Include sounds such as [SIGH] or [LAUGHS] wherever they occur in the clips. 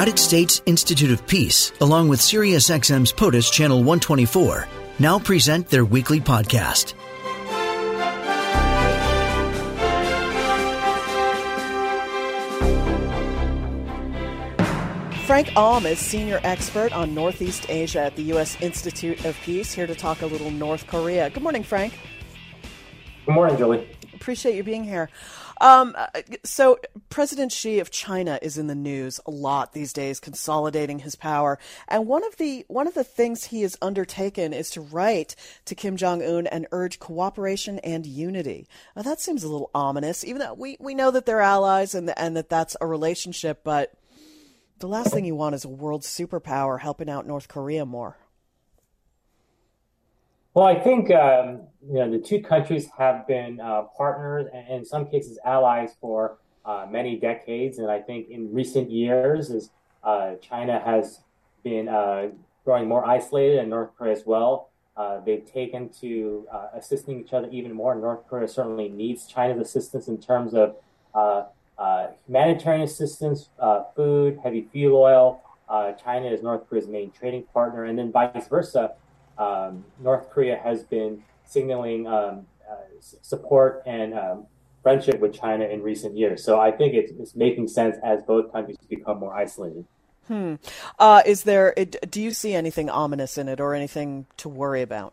United States Institute of Peace, along with SiriusXM's POTUS Channel 124, now present their weekly podcast. Frank Aum is senior expert on Northeast Asia at the U.S. Institute of Peace, here to talk a little North Korea. Good morning, Frank. Good morning, Julie. Appreciate you being here. Um, uh, so, President Xi of China is in the news a lot these days, consolidating his power. And one of the one of the things he has undertaken is to write to Kim Jong Un and urge cooperation and unity. Now, that seems a little ominous, even though we, we know that they're allies and and that that's a relationship. But the last thing you want is a world superpower helping out North Korea more. Well, I think um, you know the two countries have been uh, partners and in some cases allies for uh, many decades, and I think in recent years, as uh, China has been uh, growing more isolated and North Korea as well, uh, they've taken to uh, assisting each other even more. North Korea certainly needs China's assistance in terms of humanitarian assistance, food, heavy fuel oil. China is North Korea's main trading partner, and then vice versa um, North Korea has been signaling um, uh, support and um, friendship with China in recent years. So I think it's, it's making sense as both countries become more isolated. Hmm. Uh, is there? Do you see anything ominous in it, or anything to worry about?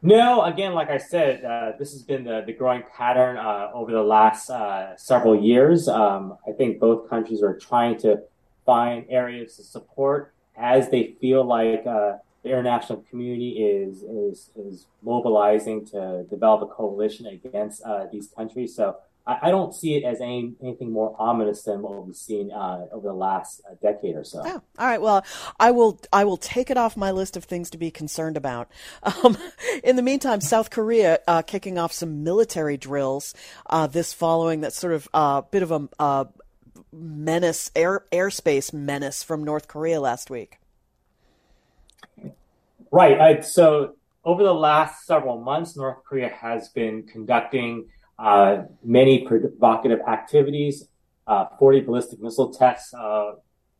No, again, like I said, uh, this has been the, the growing pattern uh, over the last uh, several years. Um, I think both countries are trying to find areas to support as they feel like uh, the international community is is is mobilizing to develop a coalition against uh, these countries. So I, I, don't see it as any, anything more ominous than what we've seen uh, over the last uh, decade or so. Oh, all right. Well, I will I will take it off my list of things to be concerned about. [LAUGHS] Um, in the meantime, South Korea uh, kicking off some military drills uh, this following that sort of uh, bit of a menace, air airspace menace from North Korea last week. Right. I, so over the last several months, North Korea has been conducting uh, many provocative activities, uh, 40 ballistic missile tests uh,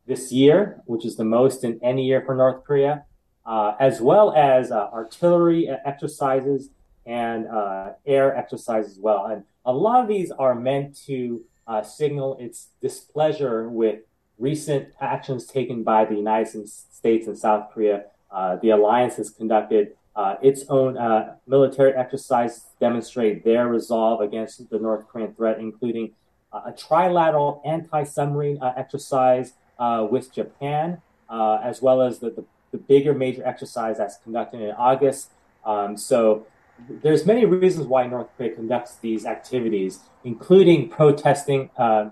this year, which is the most in any year for North Korea, uh, as well as uh, artillery exercises and uh, air exercises as well. And a lot of these are meant to uh, signal its displeasure with recent actions taken by the United States and South Korea. Uh, the alliance has conducted uh, its own uh, military exercise to demonstrate their resolve against the North Korean threat, including uh, a trilateral anti-submarine uh, exercise with Japan, as well as the, the, the, bigger major exercise that's conducted in August. Um, so there's many reasons why North Korea conducts these activities, including protesting uh,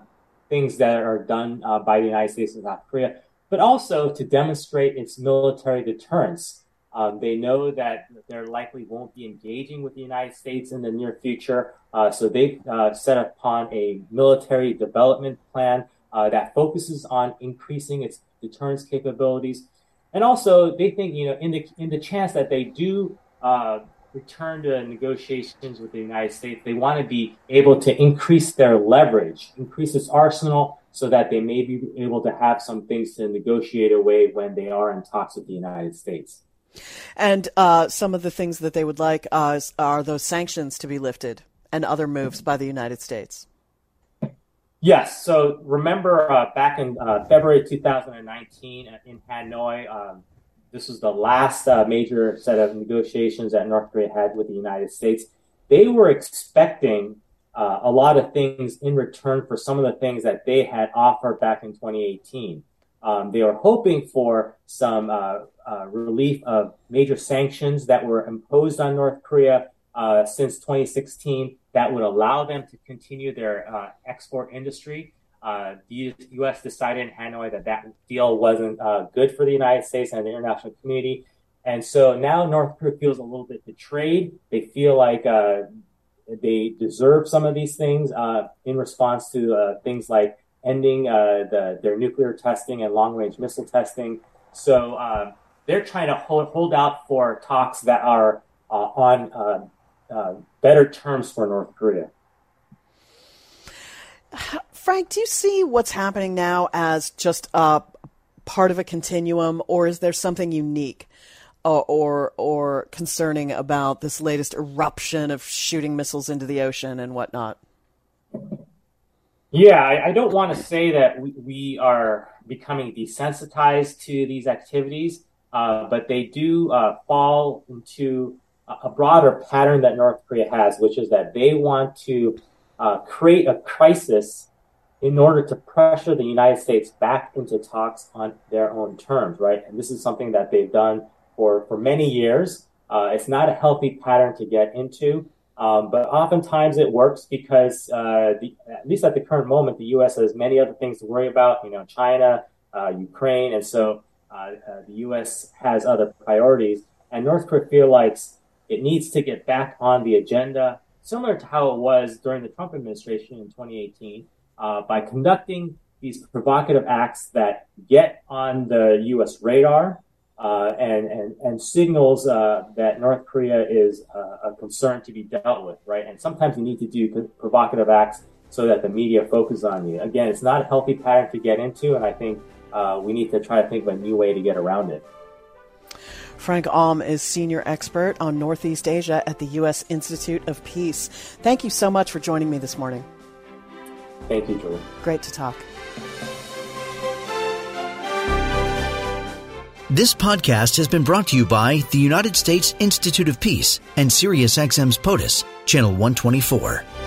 things that are done uh, by the United States and South Korea, but also to demonstrate its military deterrence. Um, they know that they're likely won't be engaging with the United States in the near future, uh, so they've uh, set upon a military development plan uh, that focuses on increasing its deterrence capabilities. And also, they think, you know, in the in the chance that they do uh, return to negotiations with the United States, they want to be able to increase their leverage, increase its arsenal, so that they may be able to have some things to negotiate away when they are in talks with the United States. And uh, some of the things that they would like uh, are those sanctions to be lifted and other moves by the United States. Yes. So remember uh, back in uh, February 2019 in Hanoi, um, this was the last uh, major set of negotiations that North Korea had with the United States. They were expecting uh, a lot of things in return for some of the things that they had offered back in 2018. Um, they were hoping for some uh, uh relief of major sanctions that were imposed on North Korea uh, since 2016 that would allow them to continue their uh, export industry. Uh, the U.S. decided in Hanoi that that deal wasn't uh, good for the United States and the international community. And so now North Korea feels a little bit betrayed. They feel like uh, they deserve some of these things uh, in response to uh, things like ending the, their nuclear testing and long range missile testing. So um, they're trying to hold, hold, out for talks that are on better terms for North Korea Frank, do you see what's happening now as just a part of a continuum, or is there something unique uh, or or concerning about this latest eruption of shooting missiles into the ocean and whatnot? Yeah, I, I don't want to say that we, we, are becoming desensitized to these activities, uh, but they do uh, fall into a broader pattern that North Korea has, which is that they want to uh, create a crisis in order to pressure the United States back into talks on their own terms, right? And this is something that they've done for, for many years. Uh, it's not a healthy pattern to get into, um, but oftentimes it works because, uh, the, at least at the current moment, the U.S. has many other things to worry about, you know, China, uh, Ukraine, and so uh, uh, the U.S. has other priorities. And North Korea feels like it needs to get back on the agenda, similar to how it was during the Trump administration in 2018, uh, by conducting these provocative acts that get on the U.S. radar uh, and, and, and signals uh, that North Korea is uh, a concern to be dealt with, right? And sometimes you need to do provocative acts so that the media focuses on you. Again, it's not a healthy pattern to get into, and I think uh, we need to try to think of a new way to get around it. Frank Aum is senior expert on Northeast Asia at the U.S. Institute of Peace. Thank you so much for joining me this morning. Thank you, Julie. Great to talk. This podcast has been brought to you by the United States Institute of Peace and SiriusXM's POTUS, Channel 124.